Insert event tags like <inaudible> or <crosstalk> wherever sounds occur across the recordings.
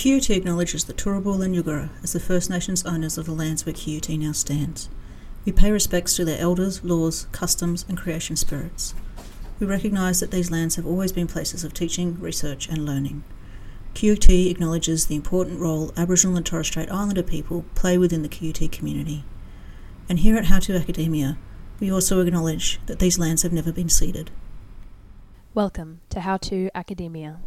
QUT acknowledges the Turrbal and Yugara as the First Nations owners of the lands where QUT now stands. We pay respects to their elders, laws, customs, and creation spirits. We recognise that these lands have always been places of teaching, research, and learning. QUT acknowledges the important role Aboriginal and Torres Strait Islander people play within the QUT community. And here at How to Academia, we also acknowledge that these lands have never been ceded. Welcome to How to Academia.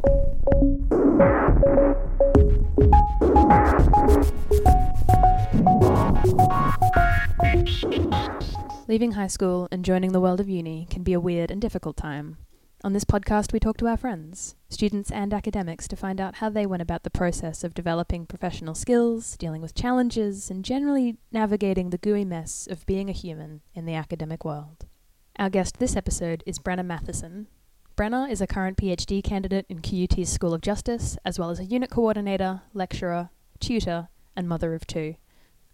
Leaving high school and joining the world of uni can be a weird and difficult time. On this podcast, we talk to our friends, students and academics, to find out how they went about the process of developing professional skills, dealing with challenges, and generally navigating the gooey mess of being a human in the academic world. Our guest this episode is Brenna Mathieson. Brenna is a current PhD candidate in QUT's School of Justice, as well as a unit coordinator, lecturer, tutor, and mother of two.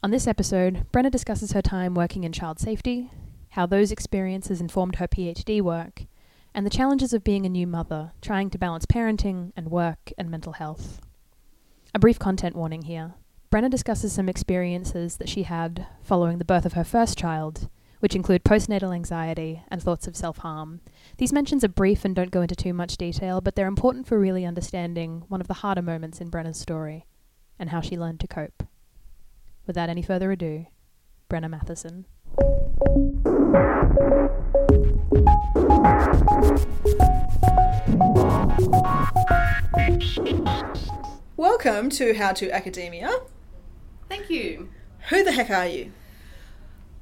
On this episode, Brenna discusses her time working in child safety, how those experiences informed her PhD work, and the challenges of being a new mother, trying to balance parenting and work and mental health. A brief content warning here. Brenna discusses some experiences that she had following the birth of her first child, which include postnatal anxiety and thoughts of self harm. These mentions are brief and don't go into too much detail, but they're important for really understanding one of the harder moments in Brenna's story and how she learned to cope. Without any further ado, Brenna Mathieson. Welcome to How to Academia. Thank you. Who the heck are you?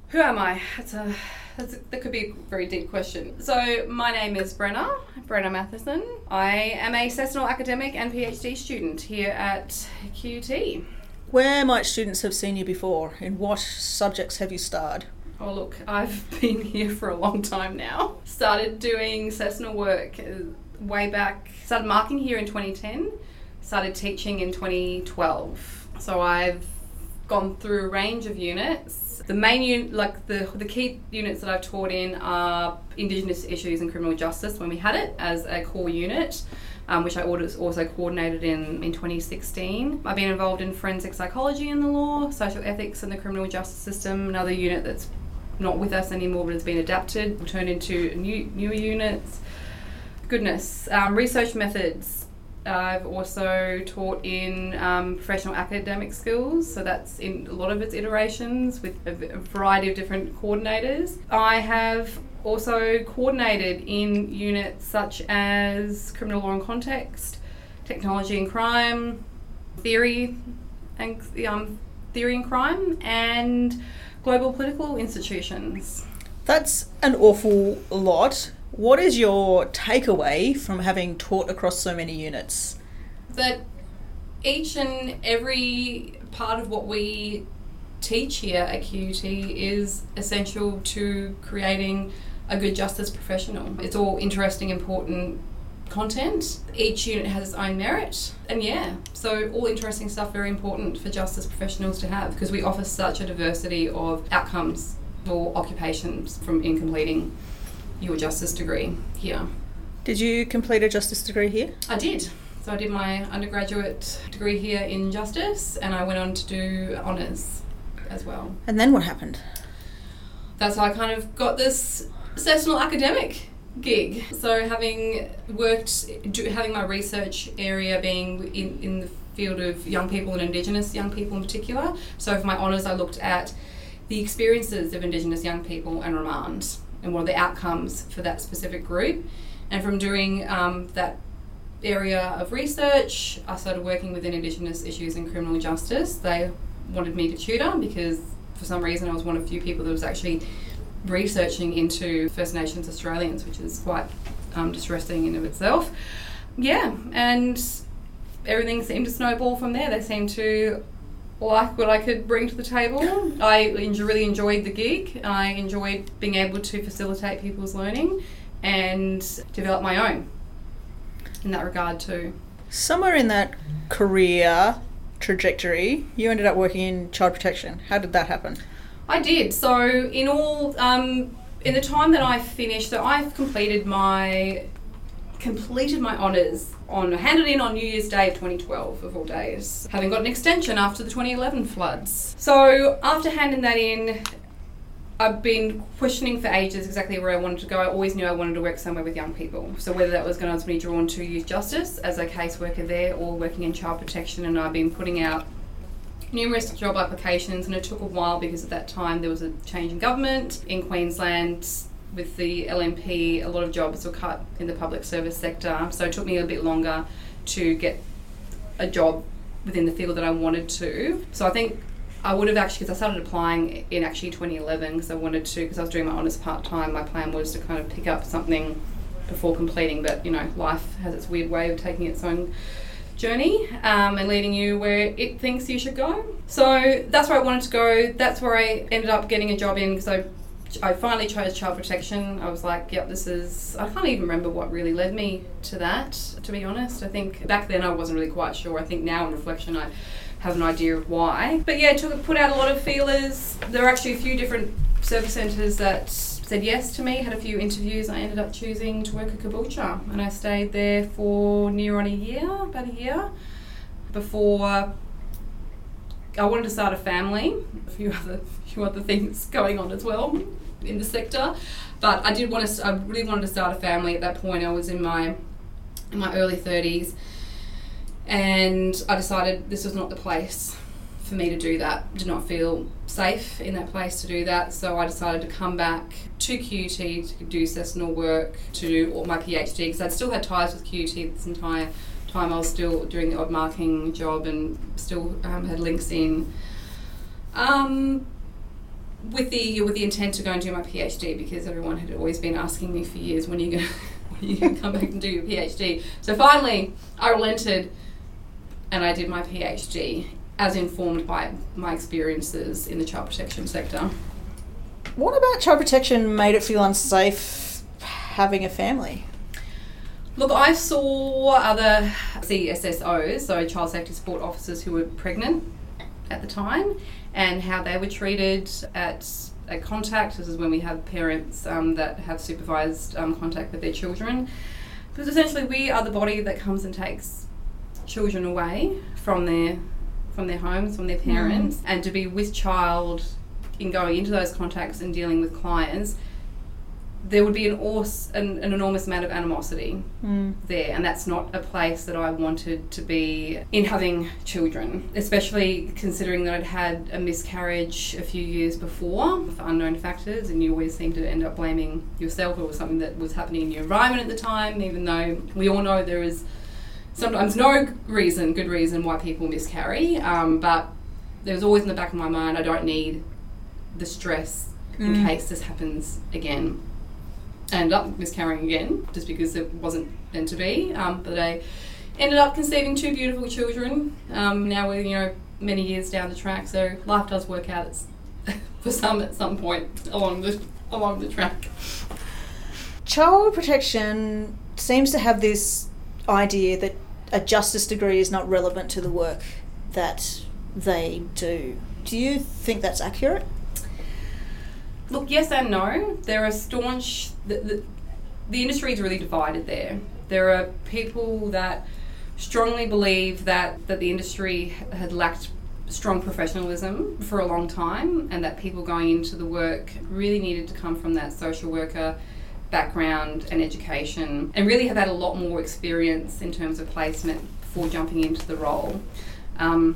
Who am I? That's a, that's that could be a very deep question. So my name is Brenna, Brenna Mathieson. I am a sessional academic and PhD student here at QT. Where might students have seen you before? In what subjects have you starred? Oh look, I've <laughs> been here for a long time now. Started doing sessional work uh, way back. Started marking here in 2010. Started teaching in 2012. So I've gone through a range of units. The main unit, like the the key units that I've taught in are Indigenous issues and criminal justice when we had it as a core unit. Um, which I also coordinated in, in 2016. I've been involved in forensic psychology in the law, social ethics and the criminal justice system, another unit that's not with us anymore but has been adapted, turned into new newer units. Goodness, um, research methods. I've also taught in um, professional academic skills, so that's in a lot of its iterations with a, variety of different coordinators. I have also coordinated in units such as criminal law and context, technology and crime, theory and um, theory and crime, and global political institutions. That's an awful lot. What is your takeaway from having taught across so many units? That each and every part of what we teach here at QUT is essential to creating a good justice professional. It's all interesting, important content. Each unit has its own merit, and yeah, so all interesting stuff, very important for justice professionals to have because we offer such a diversity of outcomes or occupations from in completing your justice degree here. Did you complete a justice degree here? I did. So I did my undergraduate degree here in justice, and I went on to do honours as well. And then what happened? That's how I kind of got this sessional academic gig. So having worked, do, having my research area being in, in the field of young people and Indigenous young people in particular. So for my honours, I looked at the experiences of Indigenous young people and remand and what are the outcomes for that specific group. And from doing um, that area of research, I started working within Indigenous issues and criminal justice. They wanted me to tutor because for some reason I was one of few people that was actually researching into First Nations Australians, which is quite um, distressing in of itself. Yeah, and everything seemed to snowball from there. They seemed to like what I could bring to the table. I really enjoyed the gig. I enjoyed being able to facilitate people's learning and develop my own in that regard too. Somewhere in that career trajectory, you ended up working in child protection. How did that happen? I did. So in all, um, in the time that I finished, so I've completed my completed my honours on handed in on New Year's Day of 2012 of all days, having got an extension after the 2011 floods. So after handing that in, I've been questioning for ages exactly where I wanted to go. I always knew I wanted to work somewhere with young people. So whether that was going to be drawn to youth justice as a caseworker there or working in child protection, and I've been putting out numerous job applications, and it took a while because at that time there was a change in government in Queensland. With the LNP, a lot of jobs were cut in the public service sector, so it took me a bit longer to get a job within the field that I wanted to. So I think I would have actually, because I started applying in actually 2011 because I wanted to, because I was doing my honours part time. My plan was to kind of pick up something before completing, but you know, life has its weird way of taking its own journey um, and leading you where it thinks you should go. So that's where I wanted to go. That's where I ended up getting a job in because I. I finally chose child protection. I was like, yep, this is. I can't even remember what really led me to that, to be honest. I think back then I wasn't really quite sure. I think now in reflection, I have an idea of why. But yeah, took put out a lot of feelers. There were actually a few different service centres that said yes to me. Had a few interviews. I ended up choosing to work at Caboolture, and I stayed there for near on a year, about a year, before. I wanted to start a family. A few other, <laughs> few other things going on as well in the sector, but I did want to. I really wanted to start a family at that point. I was in my in my early thirties and I decided this was not the place for me to do that. Did not feel safe in that place to do that, so I decided to come back to QUT to do sessional work, to do my PhD because I'd still had ties with QUT this entire time. I was still doing the odd marking job and still um, had links in. Um, with the with the intent to go and do my PhD because everyone had always been asking me for years when are you going <laughs> when are you going to come back and do your PhD. So finally, I relented and I did my PhD as informed by my experiences in the child protection sector. What about child protection made it feel unsafe having a family? Look, I saw other CSSOs, so child safety support officers who were pregnant at the time, and how they were treated at a contact. This is when we have parents um, that have supervised um, contact with their children. Because essentially, we are the body that comes and takes children away from their from their homes, from their parents, mm. and to be with child in going into those contacts and dealing with clients, there would be an, awes- an, an enormous amount of animosity mm. there, and that's not a place that I wanted to be in having children, especially considering that I'd had a miscarriage a few years before for unknown factors, and you always seem to end up blaming yourself or something that was happening in your environment at the time, even though we all know there is sometimes no reason, good reason why people miscarry, um, but there's always in the back of my mind, I don't need the stress mm. in case this happens again. I ended up miscarrying again just because it wasn't meant to be. Um, but I ended up conceiving two beautiful children. Um, now we're you know many years down the track, so life does work out <laughs> for some at some point along the along the track. Child protection seems to have this idea that a justice degree is not relevant to the work that they do. Do you think that's accurate? Look, yes and no. There are staunch. The, the, the industry is really divided there. There are people that strongly believe that, that the industry had lacked strong professionalism for a long time and that people going into the work really needed to come from that social worker background and education and really have had a lot more experience in terms of placement before jumping into the role. Um,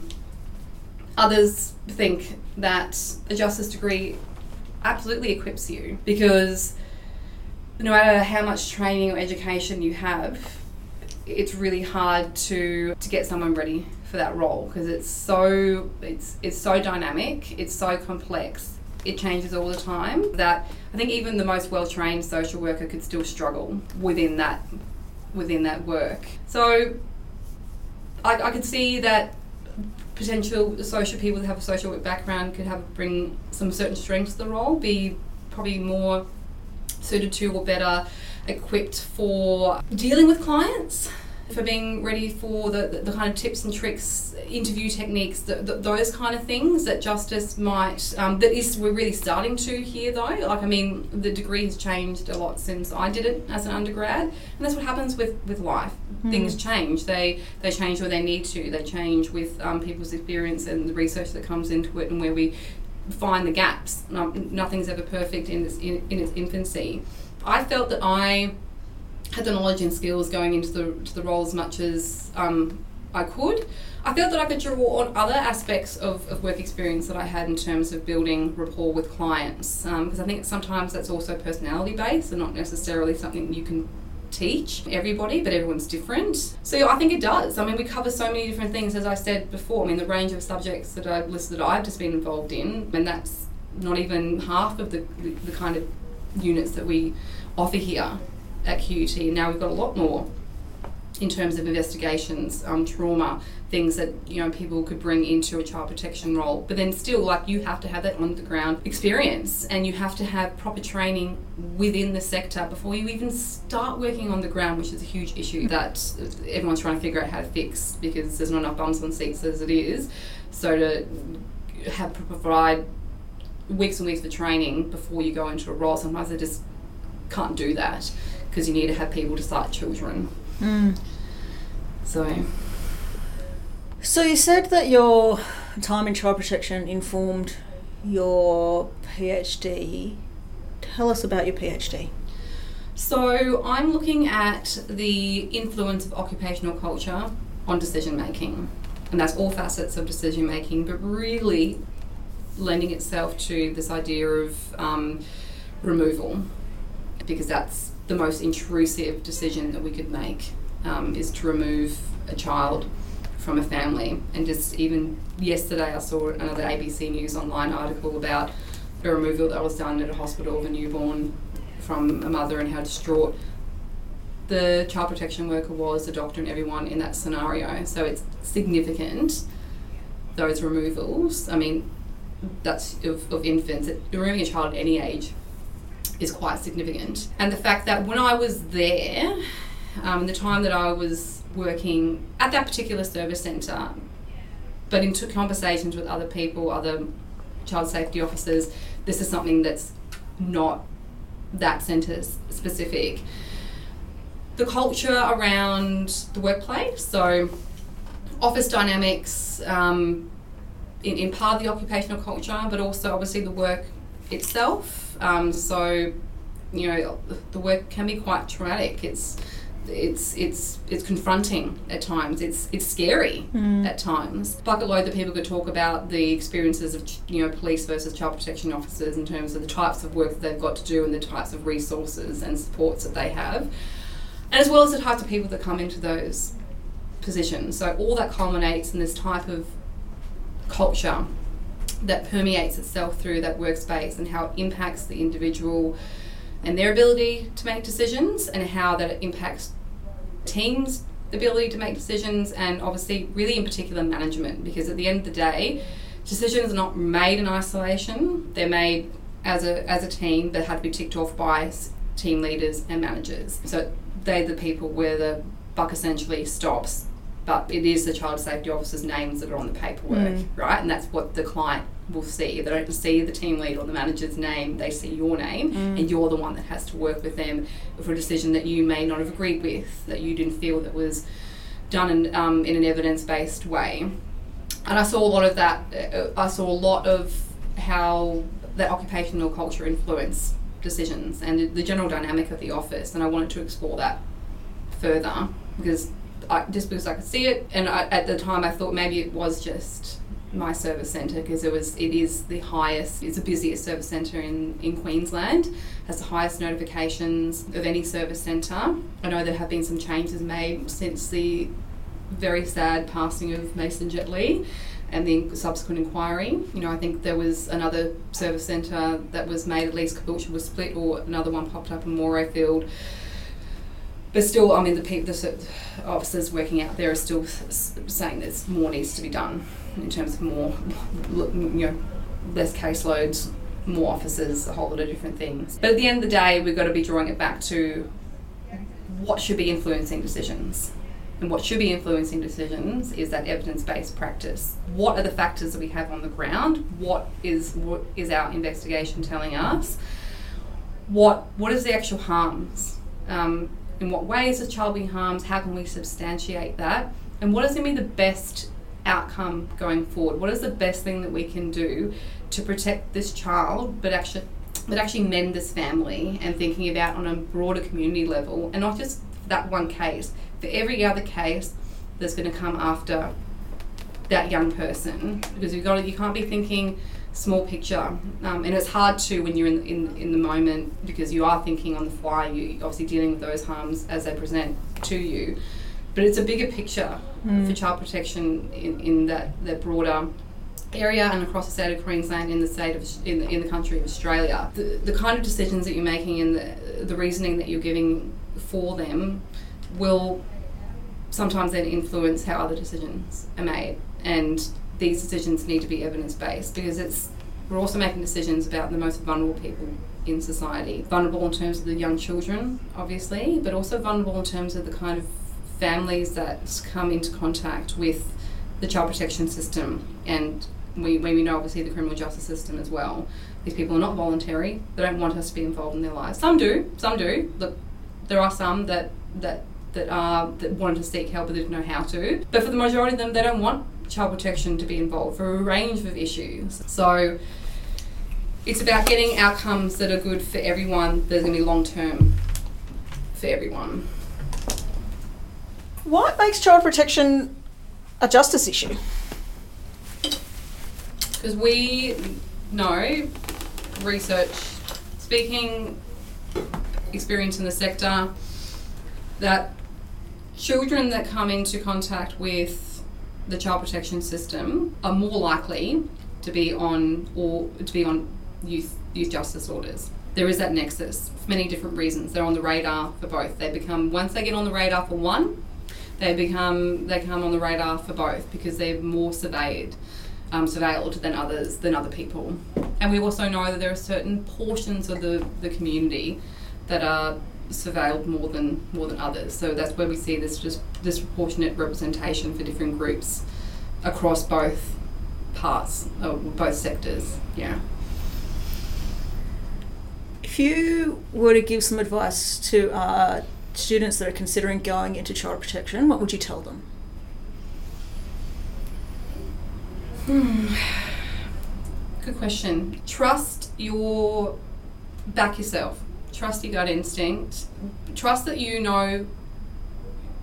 others think that a justice degree absolutely equips you because no matter how much training or education you have, it's really hard to to get someone ready for that role because it's so it's it's so dynamic, it's so complex, it changes all the time that I think even the most well trained social worker could still struggle within that within that work. So I, I could see that potential social people that have a social work background could have bring some certain strengths to the role, be probably more suited to or better equipped for dealing with clients for being ready for the, the, the kind of tips and tricks, interview techniques, the, the, those kind of things that justice might, um, that is, we're really starting to hear though. Like, I mean, the degree has changed a lot since I did it as an undergrad, and that's what happens with, with life. Mm. Things change. They they change where they need to. They change with um, people's experience and the research that comes into it, and where we find the gaps. No, nothing's ever perfect in, its in, in its infancy. I felt that I had the knowledge and skills going into the to the role as much as um, I could. I felt that I could draw on other aspects of, of work experience that I had in terms of building rapport with clients because I think sometimes that's also personality based and not necessarily something you can teach everybody, but everyone's different. So I think it does. I mean, we cover so many different things, as I said before. I mean, the range of subjects that I've listed, that I've just been involved in, and that's not even half of the, the, the kind of units that we offer here at QUT. Now we've got a lot more in terms of investigations, um, trauma, things that you know people could bring into a child protection role. But then still, like you have to have that on the ground experience, and you have to have proper training within the sector before you even start working on the ground, which is a huge issue that everyone's trying to figure out how to fix because there's not enough bums on seats as it is. So to have provide weeks and weeks for training before you go into a role, sometimes they just can't do that because you need to have people to start children. Mm. So So you said that your time in child protection informed your PhD. Tell us about your PhD. So I'm looking at the influence of occupational culture on decision making, and that's all facets of decision making, but really lending itself to this idea of um, removal, because that's the most intrusive decision that we could make um, is to remove a child from a family. And just even yesterday, I saw another ABC News online article about a removal that was done at a hospital of a newborn from a mother and how distraught the child protection worker was, the doctor, and everyone in that scenario. So it's significant, those removals. I mean, that's of, of infants. Removing a child at any age is quite significant. And the fact that when I was there, um, the time that I was working at that particular service centre, but into conversations with other people, other child safety officers, this is something that's not that centre specific. The culture around the workplace, so office dynamics, um, in, in part of the occupational culture, but also obviously the work itself. Um, so, you know, the work can be quite traumatic. It's it's it's it's confronting at times. It's it's scary Mm. at times. Bucket load that people could talk about the experiences of you know police versus child protection officers in terms of the types of work that they've got to do and the types of resources and supports that they have, and as well as the types of people that come into those positions. So all that culminates in this type of culture that permeates itself through that workspace and how it impacts the individual and their ability to make decisions and how that impacts teams ability to make decisions and obviously really in particular management because at the end of the day decisions are not made in isolation. They're made as a as a team that have to be ticked off by team leaders and managers. So they're the people where the buck essentially stops but it is the child safety officer's names that are on the paperwork Mm. right and that's what the client will see they don't see the team lead or the manager's name they see your name Mm. and you're the one that has to work with them for a decision that you may not have agreed with that you didn't feel that was done in, um, in an evidence-based way and I saw a lot of that uh, I saw a lot of how that occupational culture influence decisions and the general dynamic of the office and I wanted to explore that further because Just because I could see it and I, at the time I thought maybe it was just my service centre because it was it is the highest it's the busiest service centre in, in Queensland has the highest notifications of any service centre I know there have been some changes made since the very sad passing of Mason Jet Lee and the subsequent inquiry. You know, I think there was another service centre that was made, at least Caboolture was split, or another one popped up in Morayfield. But still, I mean, the people, the officers working out there are still saying there's more needs to be done in terms of more, you know, less caseloads, more officers, a whole lot of different things. But at the end of the day, we've got to be drawing it back to what should be influencing decisions and what should be influencing decisions is that evidence-based practice. What are the factors that we have on the ground? What is what is our investigation telling us? What what is the actual harms? Um, in what ways is the child being harmed? How can we substantiate that? And what is going to be the best outcome going forward? What is the best thing that we can do to protect this child, but actually but actually mend this family and thinking about on a broader community level and not just that one case. For every other case that's going to come after that young person, because you've got to, you can't be thinking small picture, um, and it's hard to when you're in, in in the moment because you are thinking on the fly. You obviously dealing with those harms as they present to you, but it's a bigger picture Mm. for child protection in, in that that broader area and across the state of Queensland in the state of in the, in the country of Australia. The, the kind of decisions that you're making and the, the reasoning that you're giving for them will sometimes then influence how other decisions are made and these decisions need to be evidence based because it's we're also making decisions about the most vulnerable people in society. Vulnerable in terms of the young children obviously but also vulnerable in terms of the kind of families that come into contact with the child protection system and we, we know obviously the criminal justice system as well. These people are not voluntary. They don't want us to be involved in their lives. Some do. Some do. Look there are some that that that are that wanted to seek help but they didn't know how to. But for the majority of them they don't want child protection to be involved for a range of issues so it's about getting outcomes that are good for everyone that's going to be long term for everyone What makes child protection a justice issue? because we know research speaking experience in the sector that children that come into contact with the child protection system are more likely to be on or to be on youth youth justice orders. There is that nexus for many different reasons. They're on the radar for both. They become once they get on the radar for one, they become they come on the radar for both because they're more surveyed, um, surveilled than others than other people. And we also know that there are certain portions of the, the community that are surveilled more than more than others. So that's where we see this just disproportionate representation for different groups across both parts, uh, both sectors. Yeah. If you were to give some advice to uh, students that are considering going into child protection, what would you tell them? Good question. Trust your back yourself. Trust your gut instinct. Trust that you know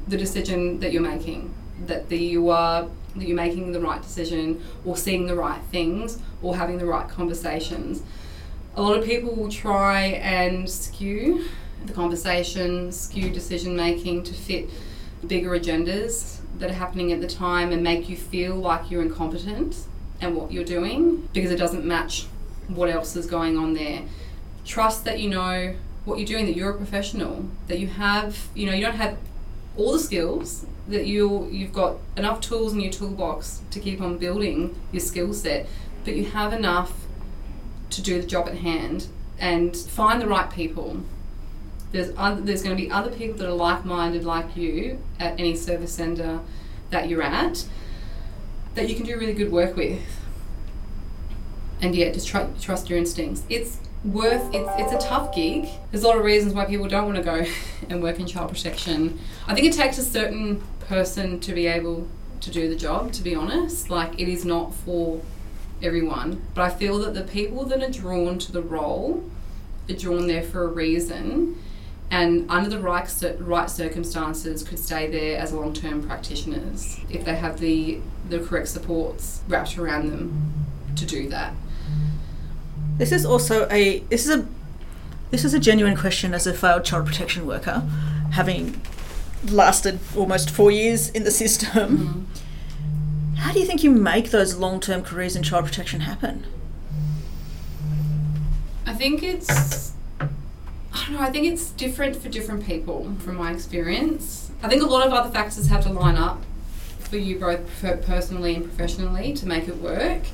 the decision that you're making. That the, you are that you're making the right decision or seeing the right things or having the right conversations. A lot of people will try and skew the conversation, skew decision making to fit bigger agendas that are happening at the time and make you feel like you're incompetent and what you're doing because it doesn't match what else is going on there. Trust that you know what you're doing, that you're a professional, that you have, you know, you don't have all the skills, that you you've got enough tools in your toolbox to keep on building your skill set, but you have enough to do the job at hand and find the right people. There's other, there's going to be other people that are like-minded like you at any service centre that you're at that you can do really good work with. And yeah, just try, trust your instincts. It's worth it's it's a tough gig. There's a lot of reasons why people don't want to go <laughs> and work in child protection. I think it takes a certain person to be able to do the job, to be honest. Like it is not for everyone. But I feel that the people that are drawn to the role are drawn there for a reason and under the right, right circumstances could stay there as long-term practitioners if they have the, the correct supports wrapped around them to do that. This is also a this is a this is a genuine question as a failed child protection worker, having lasted almost four years in the system. Mm-hmm. How do you think you make those long term careers in child protection happen? I think it's I don't know, I think it's different for different people from my experience. I think a lot of other factors have to line up for you both personally and professionally to make it work.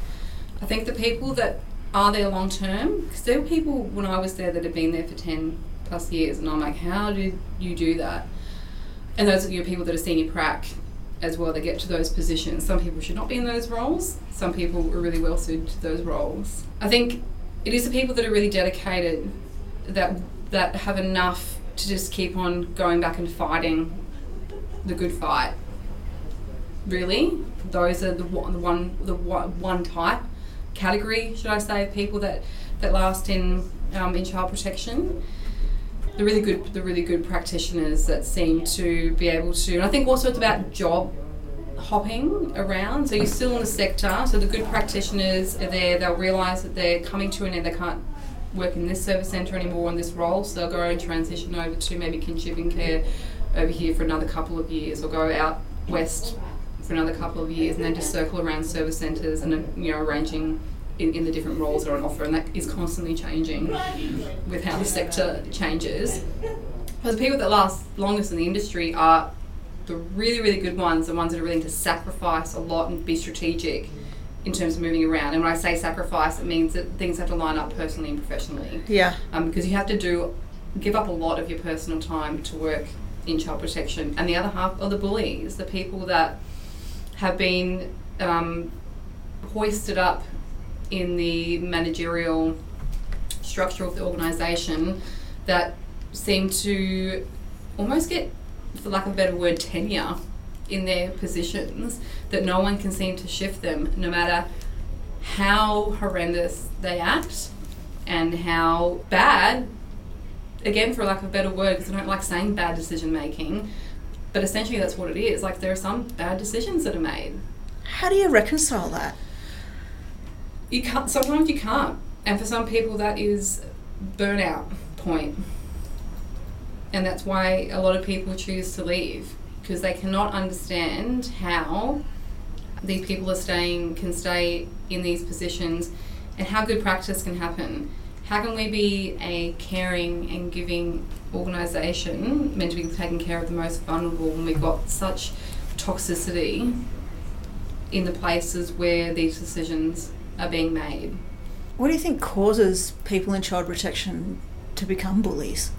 I think the people that are there long term, because there were people when I was there that had been there for 10 plus years, and I'm like, how did you do that? and those are your people that are senior prac as well. They get to those positions. Some people should not be in those roles. Some people are really well suited to those roles. I think it is the people that are really dedicated that that have enough to just keep on going back and fighting the good fight. Really, those are the one, the one, the one one type category, should I say, of people that that last in um, in child protection. The really good, the really good practitioners that seem to be able to, and I think also it's about job hopping around. So you're still in the sector. So the good practitioners are there. They'll realise that they're coming to an end. They can't work in this service centre anymore in this role. So they'll go and transition over to maybe kinship and care over here for another couple of years, or go out west for another couple of years, and then just circle around service centres and you know arranging in, in the different roles that are on offer, and that is constantly changing with how the sector changes. But the people that last longest in the industry are the really, really good ones, the ones that are willing to sacrifice a lot and be strategic in terms of moving around. And when I say sacrifice, it means that things have to line up personally and professionally. Yeah. Um, because you have to do give up a lot of your personal time to work in child protection, and the other half are the bullies, the people that have been um, hoisted up in the managerial structure of the organisation that seem to almost get, for lack of a better word, tenure in their positions that no one can seem to shift them, no matter how horrendous they act and how bad, again, for lack of a better word, because I don't like saying bad decision making, but essentially that's what it is. Like there are some bad decisions that are made. How do you reconcile that? You can't. Sometimes you can't, and for some people that is burnout point, and that's why a lot of people choose to leave because they cannot understand how these people are staying can stay in these positions and how good practice can happen. How can we be a caring and giving organisation meant to be taking care of the most vulnerable when we've got such toxicity in the places where these decisions are being made? What do you think causes people in child protection to become bullies?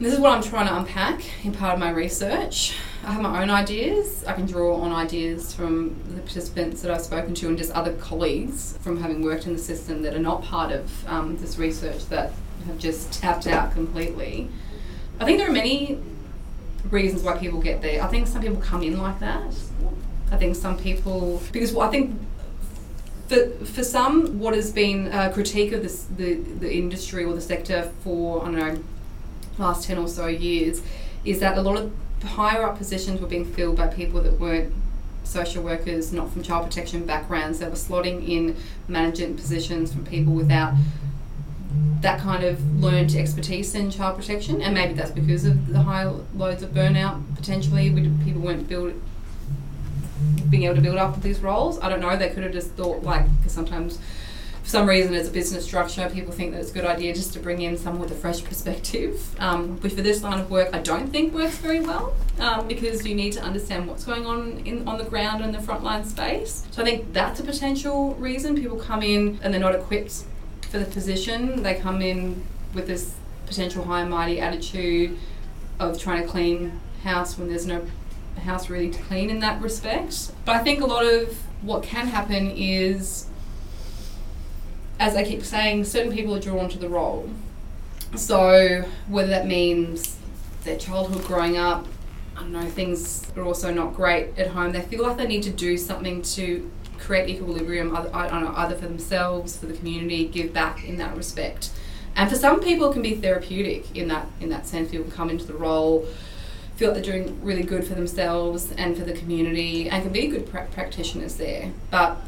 This is what I'm trying to unpack in part of my research. I have my own ideas. I can draw on ideas from the participants that I've spoken to and just other colleagues from having worked in the system that are not part of um, this research that have just tapped out completely. I think there are many reasons why people get there. I think some people come in like that. I think some people, because I think for, for some, what has been a critique of this, the, the industry or the sector for, I don't know, last 10 or so years is that a lot of higher up positions were being filled by people that weren't social workers, not from child protection backgrounds. They were slotting in management positions from people without that kind of learned expertise in child protection, and maybe that's because of the high loads of burnout potentially. We, people weren't build, being able to build up these roles. I don't know. They could have just thought like because sometimes some reason as a business structure people think that it's a good idea just to bring in someone with a fresh perspective. <laughs> Um, which for this line of work I don't think works very well um, because you need to understand what's going on in on the ground in the frontline space. So I think that's a potential reason. People come in and they're not equipped for the position. They come in with this potential high and mighty attitude of trying to clean house when there's no house really to clean in that respect. But I think a lot of what can happen is as I keep saying, certain people are drawn to the role. So whether that means their childhood growing up, I don't know, things are also not great at home. They feel like they need to do something to create equilibrium, either, I don't know, either for themselves, for the community, give back in that respect. And for some people, it can be therapeutic in that in that sense. People come into the role, feel like they're doing really good for themselves and for the community, and can be good pra- practitioners there. But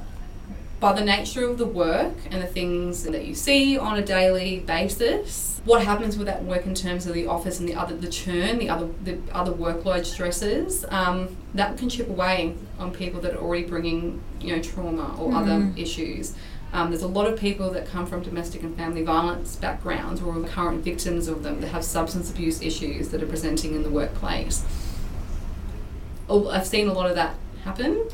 by the nature of the work and the things that you see on a daily basis, what happens with that work in terms of the office and the other the churn, the other the other workload stresses, um, that can chip away on people that are already bringing you know trauma or Mm. other issues. Um, there's a lot of people that come from domestic and family violence backgrounds or are current victims of them that have substance abuse issues that are presenting in the workplace. Oh, I've seen a lot of that happen,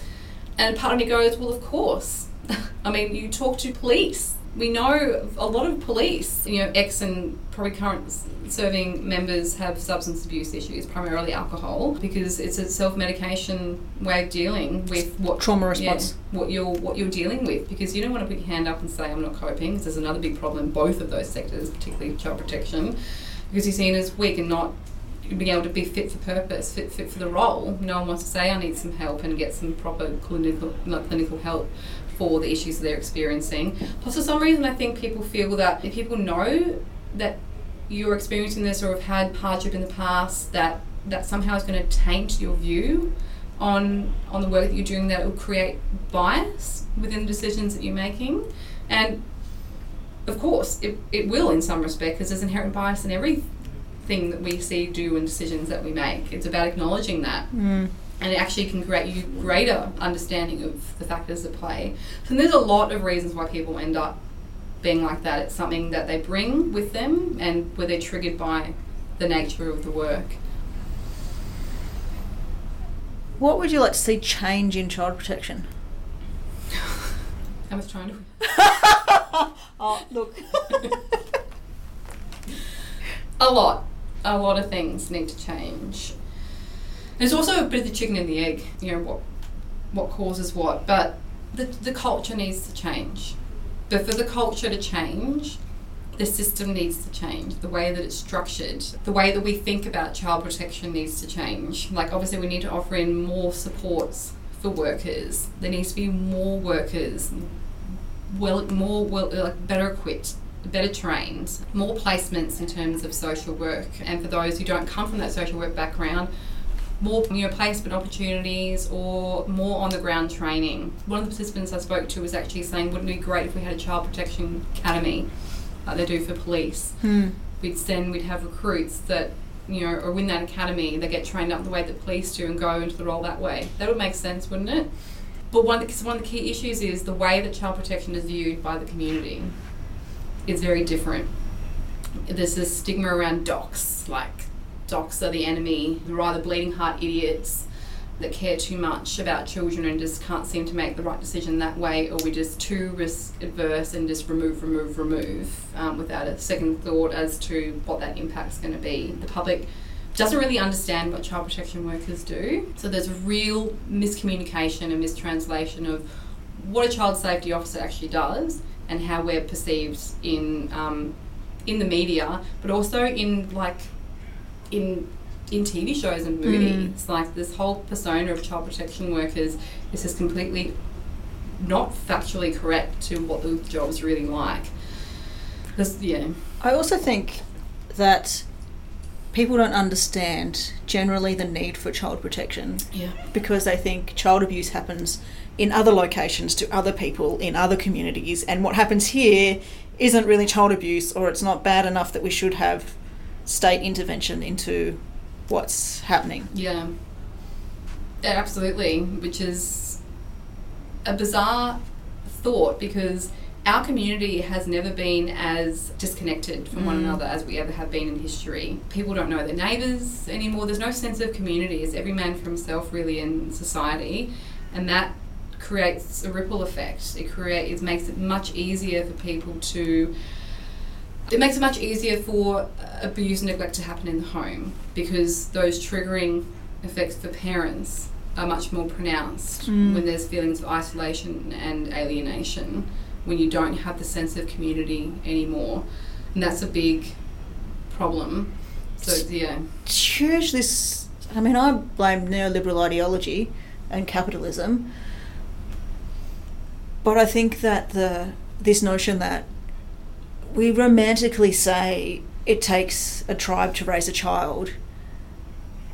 and part of me goes, well, of course. <laughs> I mean, you talk to police we know a lot of police, you know, ex and probably current serving members have substance abuse issues, primarily alcohol, because it's a self-medication way of dealing with what Trauma yeah, response. what you're what you're dealing with. Because you don't want to put your hand up and say I'm not coping. 'cause there's another big problem in both of those sectors, particularly child protection, because you're seen as weak and not being able to be fit for purpose, fit fit for the role. No one wants to say I need some help and get some proper clinical not clinical help for the issues they're experiencing. Plus, for some reason, I think people feel that if people know that you're experiencing this or have had hardship in the past, that that somehow is going to taint your view on on the work that you're doing. That will create bias within the decisions that you're making, and of course, it, it will in some respect because there's inherent bias in everything that we see, do, and decisions that we make. It's about acknowledging that Mm. And it actually can create you greater understanding of the factors at play. So there's a lot of reasons why people end up being like that. It's something that they bring with them and where they're triggered by the nature of the work. What would you like to see change in child protection? <laughs> I was trying to. <laughs> Oh, look. <laughs> A lot. A lot of things need to change. There's also a bit of the chicken and the egg, you know, what what causes what. But the, the culture needs to change. But for the culture to change, the system needs to change. The way that it's structured, the way that we think about child protection needs to change. Like, obviously, we need to offer in more supports for workers. There needs to be more workers, well, more well, like better equipped, better trained, more placements in terms of social work. And for those who don't come from that social work background, more you know, placement opportunities or more on the ground training. One of the participants I spoke to was actually saying, wouldn't it be great if we had a child protection academy like they do for police? Hmm. We'd send, we'd have recruits that, you know, or in that academy, they get trained up the way that police do and go into the role that way. That would make sense, wouldn't it? But one of the, one of the key issues is the way that child protection is viewed by the community is very different. There's this stigma around docs, like docs are the enemy, they're either bleeding heart idiots that care too much about children and just can't seem to make the right decision that way, or we're just too risk adverse and just remove, remove, remove um, without a second thought as to what that impact's going to be. The public doesn't really understand what child protection workers do, so there's a real miscommunication and mistranslation of what a child safety officer actually does and how we're perceived in um, in the media, but also in like in in TV shows and movies. Hmm. It's like this whole persona of child protection workers is just completely not factually correct to what the job's really like. This, yeah, I also think that people don't understand generally the need for child protection yeah, because they think child abuse happens in other locations to other people in other communities, and what happens here isn't really child abuse, or it's not bad enough that we should have state intervention into what's happening. yeah, yeah, absolutely. Which is a bizarre thought because our community has never been as disconnected from one Mm. another as we ever have been in history. People don't know their neighbours anymore. There's no sense of community. It's every man for himself, really, in society, and that creates a ripple effect. It creates, it makes it much easier for people to. It makes it much easier for abuse and neglect to happen in the home because those triggering effects for parents are much more pronounced Mm. when there's feelings of isolation and alienation, when you don't have the sense of community anymore. And that's a big problem. So, yeah. Huge this I mean I blame neoliberal ideology and capitalism. But I think that the this notion that we romantically say it takes a tribe to raise a child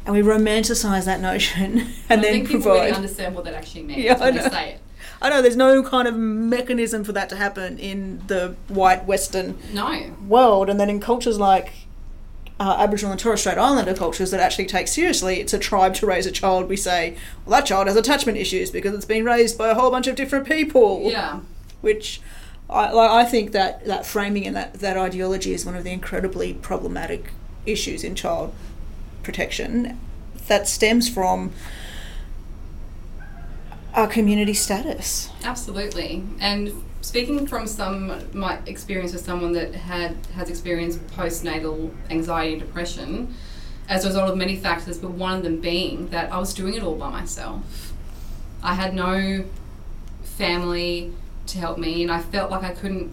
and we romanticize that notion <laughs> and I then think people provide really understand what that actually means Yeah, I when they know. say it. I know there's no kind of mechanism for that to happen in the white western No. world, and then in cultures like uh, Aboriginal and Torres Strait Islander cultures that actually take seriously, it's a tribe to raise a child. We say, well, that child has attachment issues because it's been raised by a whole bunch of different people. Yeah. Which I, I think that that framing and that, that ideology is one of the incredibly problematic issues in child protection that stems from our community status. Absolutely. And speaking from some my experience with someone that had has experienced postnatal anxiety and depression as a result of many factors, but one of them being that I was doing it all by myself. I had no family to help me, and I felt like I couldn't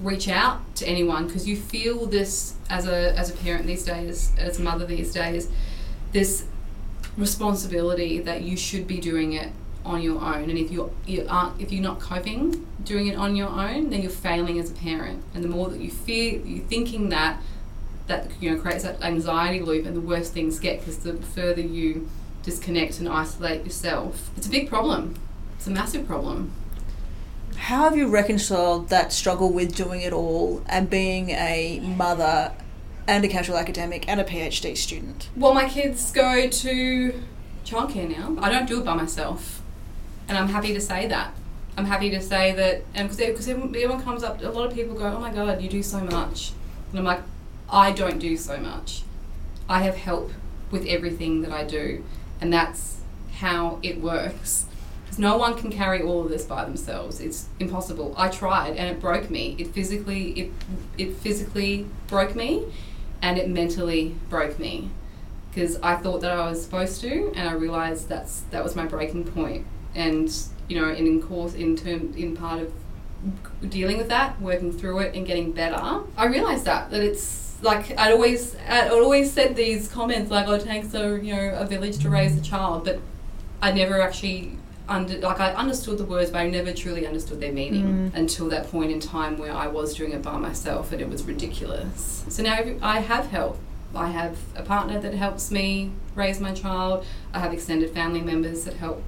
reach out to anyone because you feel this as a as a parent these days, as a mother these days, this responsibility that you should be doing it on your own. And if you you aren't if you're not coping doing it on your own then you're failing as a parent. And the more that you fear you're thinking that that you know creates that anxiety loop and the worse things get because the further you disconnect and isolate yourself it's a big problem. It's a massive problem How have you reconciled that struggle with doing it all and being a mother and a casual academic and a PhD student? well my kids go to childcare now i don't do it by myself and i'm happy to say that i'm happy to say that and because everyone comes up a lot of people go oh my god you do so much and i'm like I don't do so much. I have help with everything that I do, and that's how it works. Because no one can carry all of this by themselves. It's impossible. I tried, and it broke me. It physically, it it physically broke me, and it mentally broke me. Because I thought that I was supposed to, and I realized that's that was my breaking point. And you know, in course, in term, in part of dealing with that, working through it, and getting better, I realized that that it's like I'd always I'd always said these comments like, "Oh, it takes a uh, you know a village to raise a child," but I never actually under like I understood the words, but I never truly understood their meaning Mm. until that point in time where I was doing it by myself, and it was ridiculous. So now I have help. I have a partner that helps me raise my child. I have extended family members that help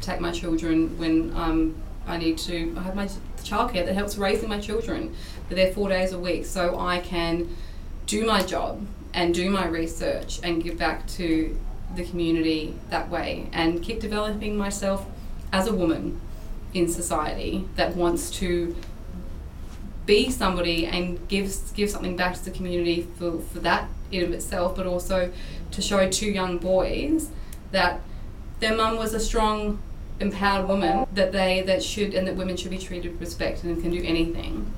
take my children when um, I need to. I have my childcare that helps raising my children. but They're four days a week, so I can do my job and do my research and give back to the community that way and keep developing myself as a woman in society that wants to be somebody and give give something back to the community for, for that in of itself, but also to show two young boys that their mum was a strong, empowered woman that they that should and that women should be treated with respect and can do anything.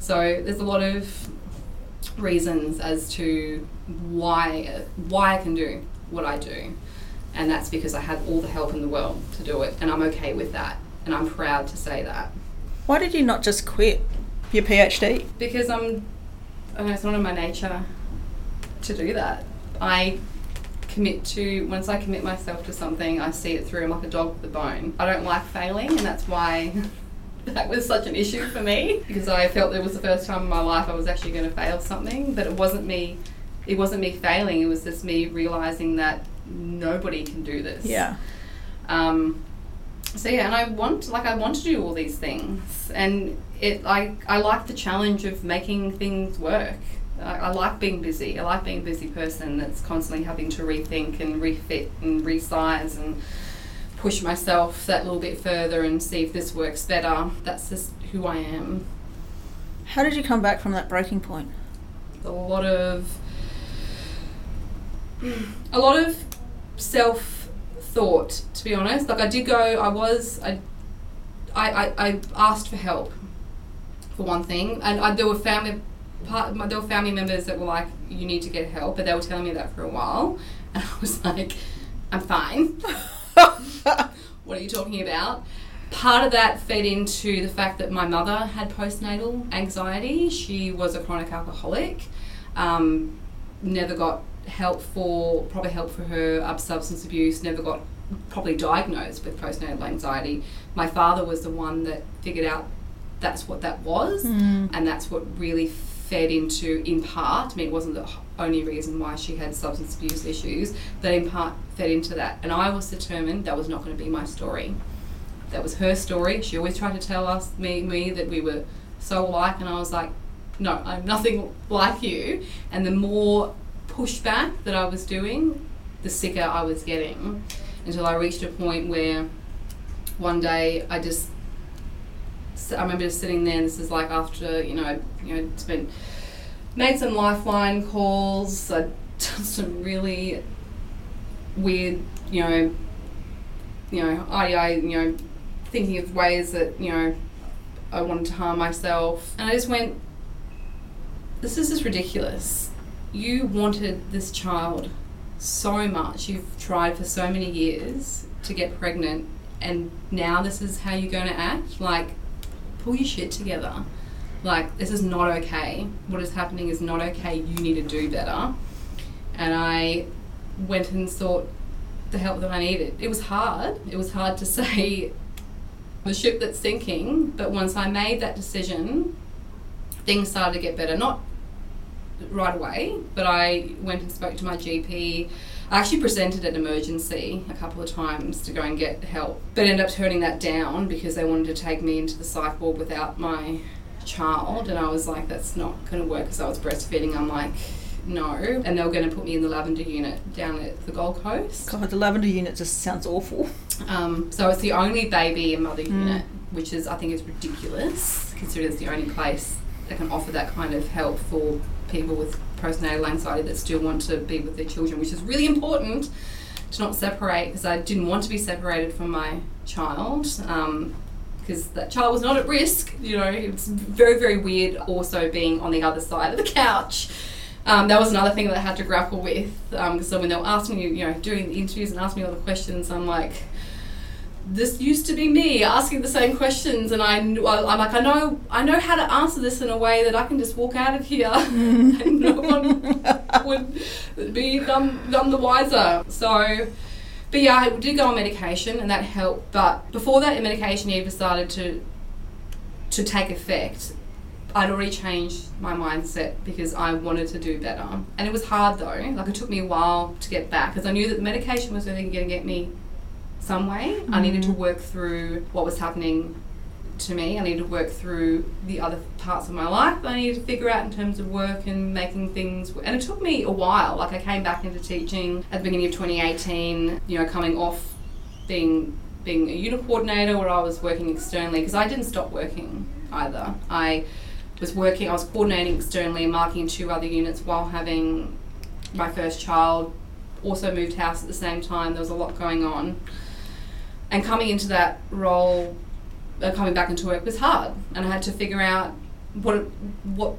So there's a lot of reasons as to why why I can do what I do, and that's because I have all the help in the world to do it, and I'm okay with that, and I'm proud to say that Why did you not just quit your PhD? because I'm I know it's not in my nature to do that. I commit to once I commit myself to something, I see it through. I'm like a dog with a bone. I don't like failing, and that's why <laughs> that was such an issue for me because I felt it was the first time in my life I was actually going to fail something, but it wasn't me. It wasn't me failing. It was just me realizing that nobody can do this. Yeah. Um, so yeah, and I want like I want to do all these things, and it I I like the challenge of making things work. I, I like being busy. I like being a busy person that's constantly having to rethink and refit and resize and push myself that little bit further and see if this works better. That's just who I am. How did you come back from that breaking point? a lot of a lot of self thought to be honest. Like i did go i was i i, I, asked for help for one thing. And I, there were family part my, there were family members that were like you need to get help but they were telling me that for a while. And i was like i'm fine. <laughs> What are you talking about? Part of that fed into the fact that my mother had postnatal anxiety. She was a chronic alcoholic um, never got help for proper help for her up substance abuse never got properly diagnosed with postnatal anxiety. My father was the one that figured out that's what that was Mm. and that's what really fed into in part i mean it wasn't the only reason why she had substance abuse issues but in part fed into that. And i was determined that was not going to be my story. That was her story. She always tried to tell us me me that we were so alike and i was like no i'm nothing like you. And the more pushback that i was doing the sicker i was getting until i reached a point where one day i just I remember just sitting there, and this is like after you know, you know, spent made some lifeline calls. I done some really weird, you know, you know, I, you know, thinking of ways that, you know, I wanted to harm myself. And I just went, this is just ridiculous. You wanted this child so much. You've tried for so many years to get pregnant, and now this is how you're going to act? Like, pull your shit together. Like, this is not okay. What is happening is not okay. You need to do better. And I went and sought the help that I needed. It was hard. It was hard to <laughs> say the ship that's sinking, but once I made that decision, things started to get better. Not right away, but I went and spoke to my GP. I actually presented an emergency a couple of times to go and get help, but ended up turning that down because they wanted to take me into the psych ward without my child, and I was like, that's not going to work because I was breastfeeding. I'm like, no, and they were going to put me in the lavender unit down at the Gold Coast. God, the lavender unit just sounds awful. Um, so it's the only baby and mother unit, which is I think is ridiculous, considering it's the only place that can offer that kind of help for people with postnatal anxiety that still want to be with their children, which is really important to not separate because I didn't want to be separated from my child. Um, because that child was not at risk, you know, it's very, very weird also being on the other side of the couch. Um, that was another thing that I had to grapple with um, when they were asking me, you know, doing the interviews and asking me all the questions, I'm like, this used to be me asking the same questions, and I, I'm like, I know, I know how to answer this in a way that I can just walk out of here, <laughs> and no one <laughs> would be none, none the wiser. So, but yeah, I did go on medication, and that helped. But before that medication even started to to take effect, I'd already changed my mindset because I wanted to do better, and it was hard though. Like it took me a while to get back because I knew that medication was only going to get me some way. I needed to mm. work through what was happening to me. I needed to work through the other parts of my life. I needed to figure out in terms of work and making things. And it took me a while. Like I came back into teaching at the beginning of 2018. You know, coming off being being a unit coordinator where I was working externally because I didn't stop working either. I was working. I was coordinating externally and marking two other units while having my first child. Also moved house at the same time. There was a lot going on and coming into that role, uh, coming back into work was hard, and I had to figure out what what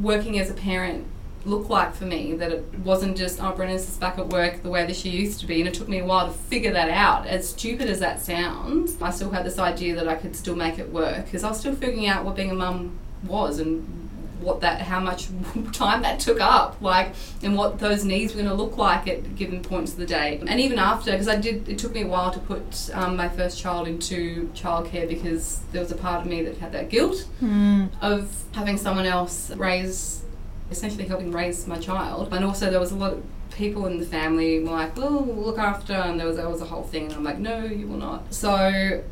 working as a parent looked like for me. That it wasn't just oh, Brenna's back at work the way that she used to be, and it took me a while to figure that out. As stupid as that sounds, I still had this idea that I could still make it work because I was still figuring out what being a mum was and what that how much time that took up like and what those needs were going to look like at given points of the day. And even after because i did it took me a while to put um, my first child into childcare because there was a part of me that had that guilt Mm. of having someone else raise essentially helping raise my child. And also there was a lot of people in the family were like well we'll look after and there was that was a whole thing and i'm like no you will not. So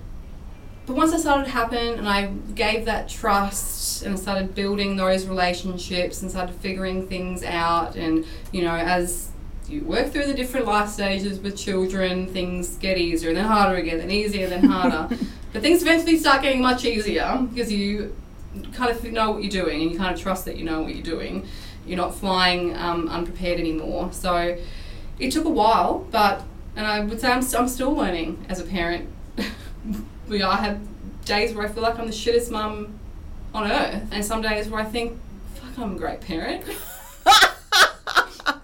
but once I started to happen and I gave that trust and started building those relationships and started figuring things out and you know as you work through the different life stages with children things get easier and then harder again then easier then <laughs> harder. But things eventually start getting much easier because you kind of know what you're doing and you kind of trust that you know what you're doing. You're not flying um, unprepared anymore. So it took a while but and I would say I'm, st- I'm still learning as a parent <laughs> we I have days where I feel like I'm the shittest mum on earth, and some days where I think, fuck, I'm a great parent. <laughs>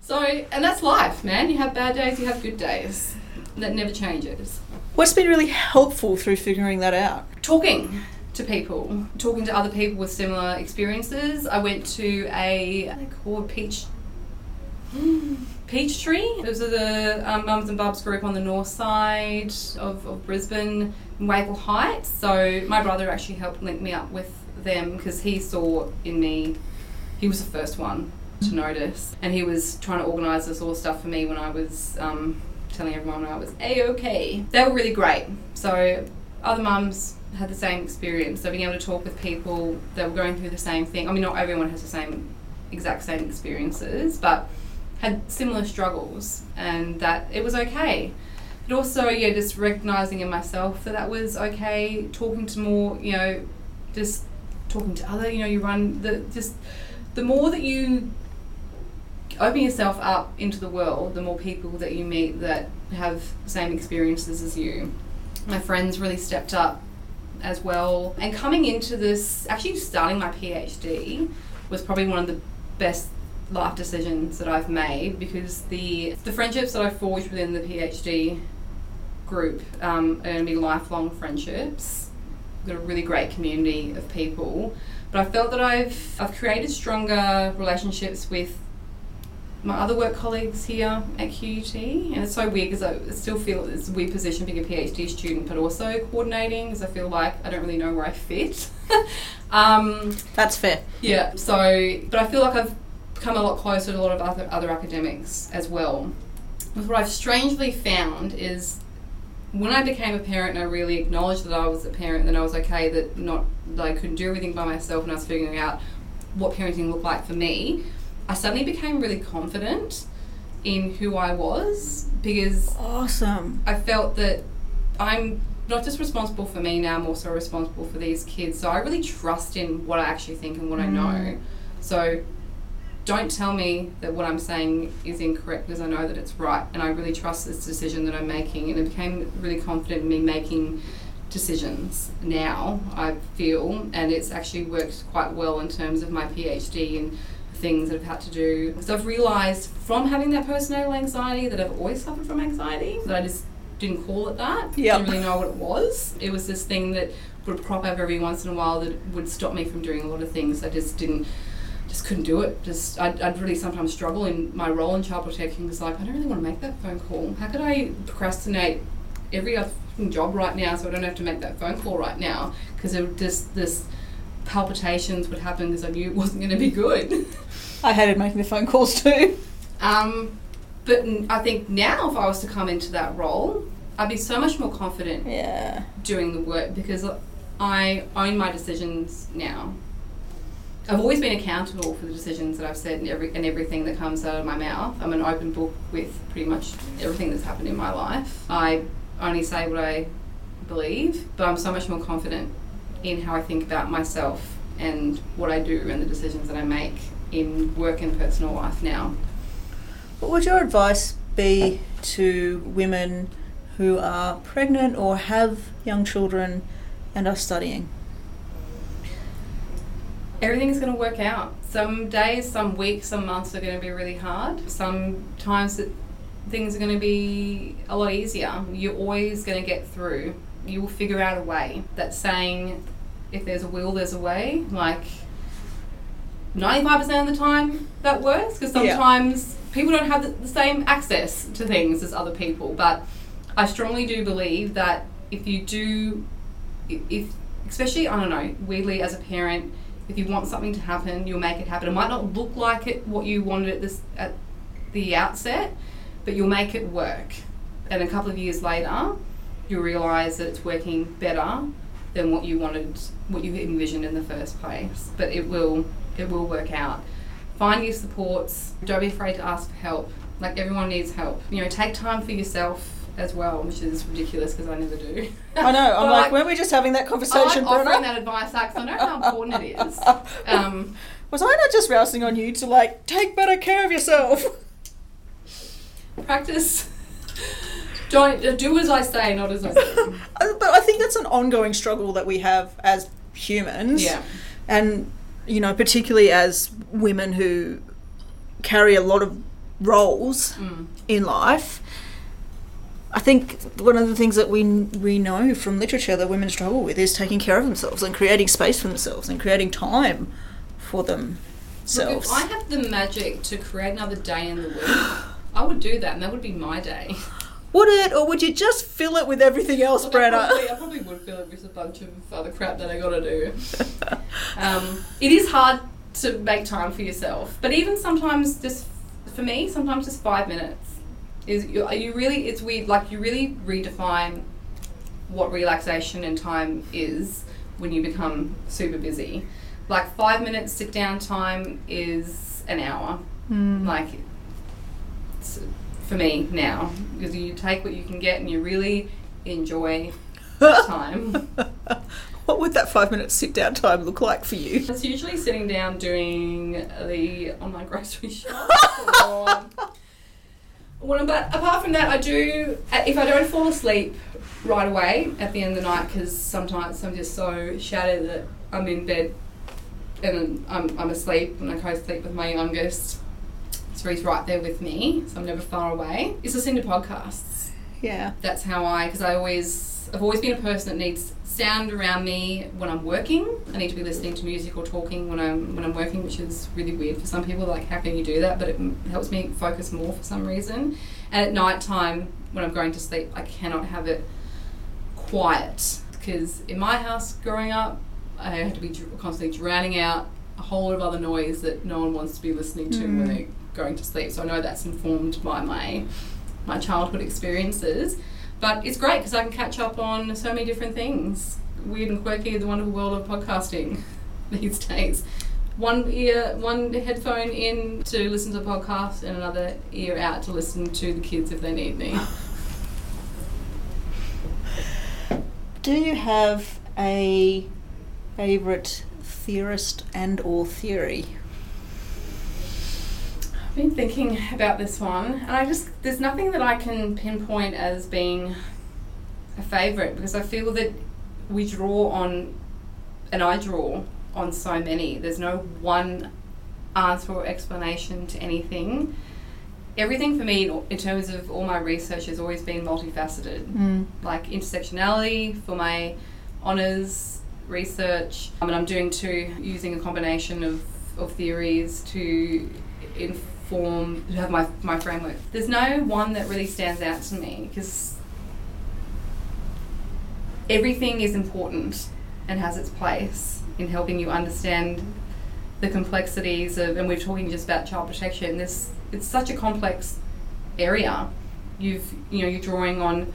so, and that's life, man. You have bad days, you have good days. That never changes. What's been really helpful through figuring that out? Talking to people, talking to other people with similar experiences. I went to a what they called peach Peachtree. Those are the um, Mums and Bubs group on the north side of, of Brisbane, in Wavell Heights. So my brother actually helped link me up with them because he saw in me, he was the first one to notice, and he was trying to organise this all stuff for me when I was um, telling everyone I was a okay. They were really great. So other mums had the same experience. So being able to talk with people that were going through the same thing. I mean, not everyone has the same exact same experiences, but had similar struggles and that it was okay. But also, yeah, just recognizing in myself that that was okay. Talking to more, you know, just talking to other, you know, you run the just the more that you open yourself up into the world, the more people that you meet that have the same experiences as you. My friends really stepped up as well. And coming into this, actually starting my PhD was probably one of the best life decisions that I've made because the the friendships that I forged within the PhD group um, are going to be lifelong friendships. I've got a really great community of people, but I felt that I've I've created stronger relationships with my other work colleagues here at QUT, and it's so weird because I still feel it's a weird position being a PhD student, but also coordinating because I feel like I don't really know where I fit. <laughs> um, That's fair. yeah, so, but I feel like I've come a lot closer to a lot of other, other academics as well. But what I've strangely found is when I became a parent and I really acknowledged that I was a parent, that I was okay, that not that I couldn't do everything by myself, and I was figuring out what parenting looked like for me. I suddenly became really confident in who I was because Awesome. I felt that I'm not just responsible for me now, I'm also responsible for these kids. So I really trust in what I actually think and what I mm. know. So don't tell me that what I'm saying is incorrect because I know that it's right. And I really trust this decision that I'm making. And I became really confident in me making decisions now, I feel. And it's actually worked quite well in terms of my PhD and things that I've had to do. Because I've realised from having that postnatal anxiety that I've always suffered from anxiety, that I just didn't call it that. Yep. Didn't really know what it was. It was this thing that would crop up every once in a while that would stop me from doing a lot of things. I just didn't, just couldn't do it. Just I'd, I'd really sometimes struggle in my role in child protection because like I don't really want to make that phone call. How could I procrastinate every other job right now so I don't have to make that phone call right now because it just this palpitations would happen because I knew it wasn't going to be good. <laughs> I hated making the phone calls too. Um, but I think now, if I was to come into that role, I'd be so much more confident Yeah. doing the work because I own my decisions now. I've always been accountable for the decisions that I've said and, every, and everything that comes out of my mouth. I'm an open book with pretty much everything that's happened in my life. I only say what I believe, but I'm so much more confident in how I think about myself and what I do and the decisions that I make in work and personal life now. What would your advice be to women who are pregnant or have young children and are studying? Everything's going to work out. Some days, some weeks, some months are going to be really hard. Sometimes that things are going to be a lot easier. You're always going to get through. You will figure out a way. That saying, if there's a will, there's a way. Like 95% of the time, that works because Yeah. sometimes people don't have the, the same access to things as other people. But I strongly do believe that if you do, if especially I don't know, weirdly as a parent, if you want something to happen, you'll make it happen. It might not look like it what you wanted at this at the outset, but you'll make it work. And a couple of years later, you'll realise that it's working better than what you wanted, what you envisioned in the first place. But it will, it will work out. Find your supports. Don't be afraid to ask for help. Like everyone needs help. You know, take time for yourself as well, which is ridiculous because I never do. I know. I'm <laughs> But like, weren't we just having that conversation? I'm like offering that advice because I know how important it is. <laughs> Um, Was I not just rousing on you to like take better care of yourself? <laughs> practice. Don't uh, do as I say, not as I do. Uh, but I think that's an ongoing struggle that we have as humans. Yeah. And, you know, particularly as women who carry a lot of roles Mm. in life. I think one of the things that we we know from literature that women struggle with is taking care of themselves and creating space for themselves and creating time for Look, themselves. if I had the magic to create another day in the week, I would do that, and that would be my day. Would it, or would you just fill it with everything else, Look, I probably, I probably would fill it with a bunch of other crap that I gotta do. Um, it is hard to make time for yourself, but even sometimes, just for me, sometimes just five minutes is you, you really. It's weird. Like you really redefine what relaxation and time is when you become super busy. Like five minutes sit down time is an hour. Hmm. Like it's for me now because you take what you can get and you really enjoy <laughs> time. <laughs> what would that five minute sit down time look like for you? It's usually sitting down doing the online grocery shop <laughs> or Well, but apart from that, I do. uh, If I don't fall asleep right away at the end of the night, because sometimes I'm just so shattered that I'm in bed and I'm, I'm asleep and I co-sleep with my youngest. So he's right there with me, so I'm never far away. Is listening to podcasts. Yeah. That's how I, because I always, I've always been a person that needs sound around me when I'm working. I need to be listening to music or talking when I'm when I'm working, which is really weird for some people. Like, how can you do that? But it m- helps me focus more for some reason. And at night time, when I'm going to sleep, I cannot have it quiet because in my house growing up, I had to be dr- constantly drowning out a whole lot of other noise that no one wants to be listening to when Mm. they're going to sleep. So I know that's informed by my my childhood experiences. But it's great because I can catch up on so many different things. Weird and quirky, the wonderful world of podcasting <laughs> these days. One ear, one headphone in to listen to podcasts, and another ear out to listen to the kids if they need me. <laughs> Do you have a favourite theorist and or theory? Been thinking about this one, and I just there's nothing that I can pinpoint as being a favourite because I feel that we draw on, and I draw on so many. There's no one answer or explanation to anything. Everything for me, in- terms of all my research, has always been multifaceted Mm. like intersectionality for my honours research. I mean, I'm doing two using a combination of, of theories to inform, to have my, my framework. There's no one that really stands out to me because everything is important and has its place in helping you understand the complexities of, and we're talking just about child protection. This it's such a complex area. You've you know you're drawing on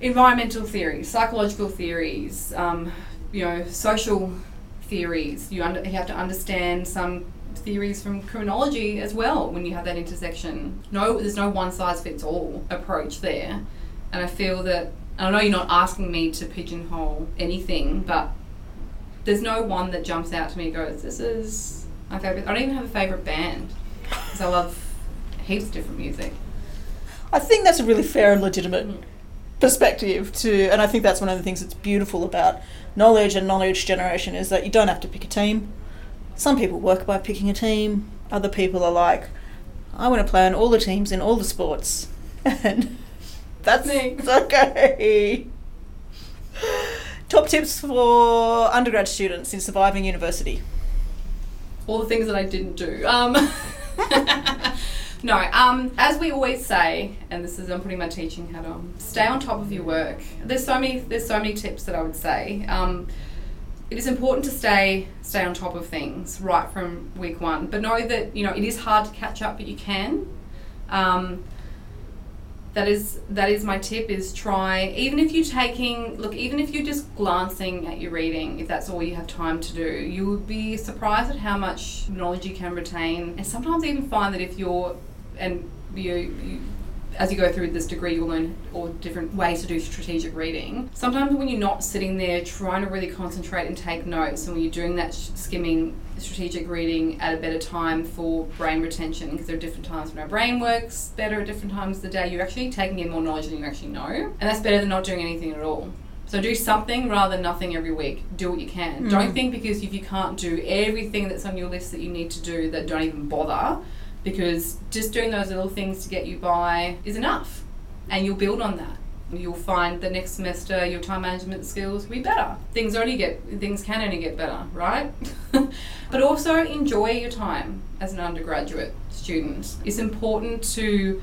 environmental theories, psychological theories, um, you know, social theories. You, under, you have to understand some theories from criminology as well when you have that intersection. No, there's no one size fits all approach there, and I feel that I know you're not asking me to pigeonhole anything, but there's no one that jumps out to me and goes, "This is my favorite." I don't even have a favorite band because I love heaps of different music. I think that's a really fair and legitimate mm. perspective to and I think that's one of the things that's beautiful about knowledge and knowledge generation is that you don't have to pick a team. Some people work by picking a team, other people are like, I want to play on all the teams in all the sports. <laughs> And that's Thanks. <laughs> okay. Top tips for undergrad students in surviving university. all the things that I didn't do. Um, <laughs> no, um, as we always say, and this is I'm putting my teaching hat on. Stay on top of your work. There's so many there's so many tips that I would say. Um, it is important to stay stay on top of things right from week one, but know that you know it is hard to catch up, but you can. Um, that is that is my tip is try even if you're taking look even if you're just glancing at your reading if that's all you have time to do you will be surprised at how much knowledge you can retain and sometimes even find that if you're and you, you as you go through this degree you'll learn all different ways to do strategic reading. Sometimes when you're not sitting there trying to really concentrate and take notes and when you're doing that sh- skimming strategic reading at a better time for brain retention because there are different times when our brain works better at different times of the day you're actually taking in more knowledge than you actually know and that's better than not doing anything at all. So do something rather than nothing every week. Do what you can. Mm. don't think because if you can't do everything that's on your list that you need to do that don't even bother because just doing those little things to get you by is enough. And you'll build on that. You'll find the next semester your time management skills will be better. Things only get things can only get better right? <laughs> But also enjoy your time as an undergraduate student. It's important to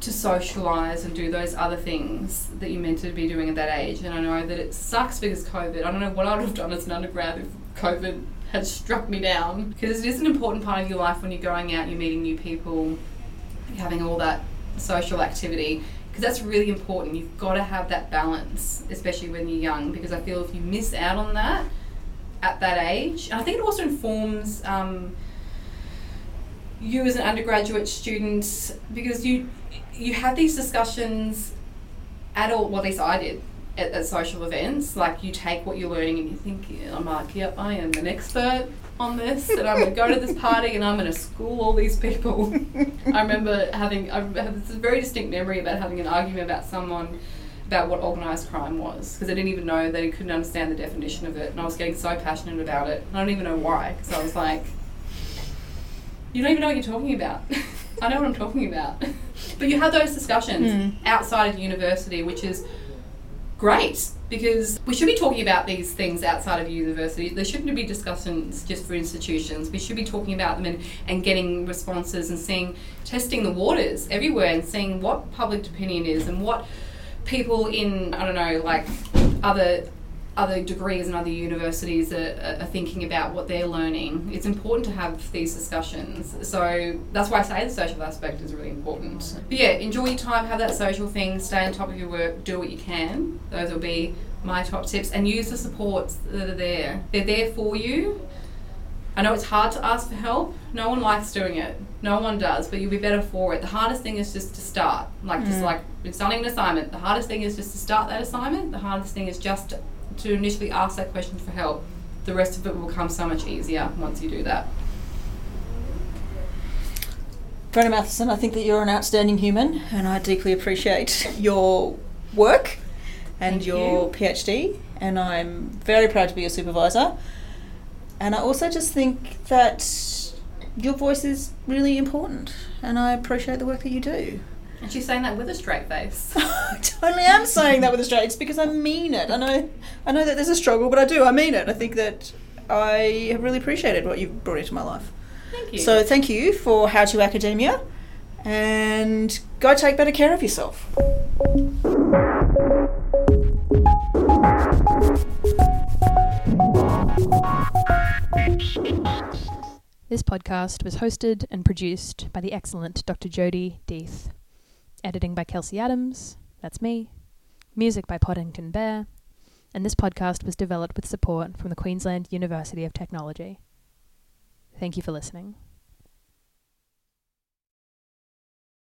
to socialize and do those other things that you're meant to be doing at that age. And i know that it sucks because covid i don't know what i would have done as an undergrad if covid had struck me down. Because it is an important part of your life when you're going out you're meeting new people having all that social activity. Because that's really important. You've got to have that balance especially when you're young. Because i feel if you miss out on that at that age and i think it also informs um, you as an undergraduate student. Because you you have these discussions at all well at least i did at, at social events like you take what you're learning and you think i'm like yep i am an expert on this, and I'm going to go to this party, and I'm going to school all these people. <laughs> I remember having I have this very distinct memory about having an argument about someone about what organised crime was because I didn't even know they couldn't understand the definition of it, and I was getting so passionate about it. I don't even know why because I was like, "You don't even know what you're talking about." <laughs> I know what I'm talking about. <laughs> but you have those discussions Mm. outside of university, which is great because we should be talking about these things outside of university. There shouldn't be discussions just for institutions. We should be talking about them and, and getting responses and seeing, testing the waters everywhere and seeing what public opinion is and what people in, I don't know, like other other degrees and other universities are, are thinking about what they're learning. It's important to have these discussions. So that's why I say the social aspect is really important. But yeah, enjoy your time, have that social thing, stay on top of your work, do what you can. Those will be my top tips and use the supports that are there. They're there for you. I know it's hard to ask for help. No one likes doing it. No one does, but you'll be better for it. The hardest thing is just to start. Like just mm. like starting an assignment. The hardest thing is just to start that assignment. The hardest thing is just to, to initially ask that question for help. The rest of it will come so much easier once you do that. Brenna Mathieson, I think that you're an outstanding human, and I deeply appreciate your work and Thank your you. PhD. And I'm very proud to be your supervisor. And I also just think that your voice is really important, and I appreciate the work that you do. And she's saying that with a straight face. I <laughs> totally am saying that with a straight. face because I mean it. I know, I know that there's a struggle, but I do. I mean it. I think that I have really appreciated what you've brought into my life. Thank you. So thank you for How to Academia, and go take better care of yourself. This podcast was hosted and produced by the excellent Dr. Jodi Death. Editing by Kelsey Adams, that's me. Music by Poddington Bear. And this podcast was developed with support from the Queensland University of Technology. Thank you for listening.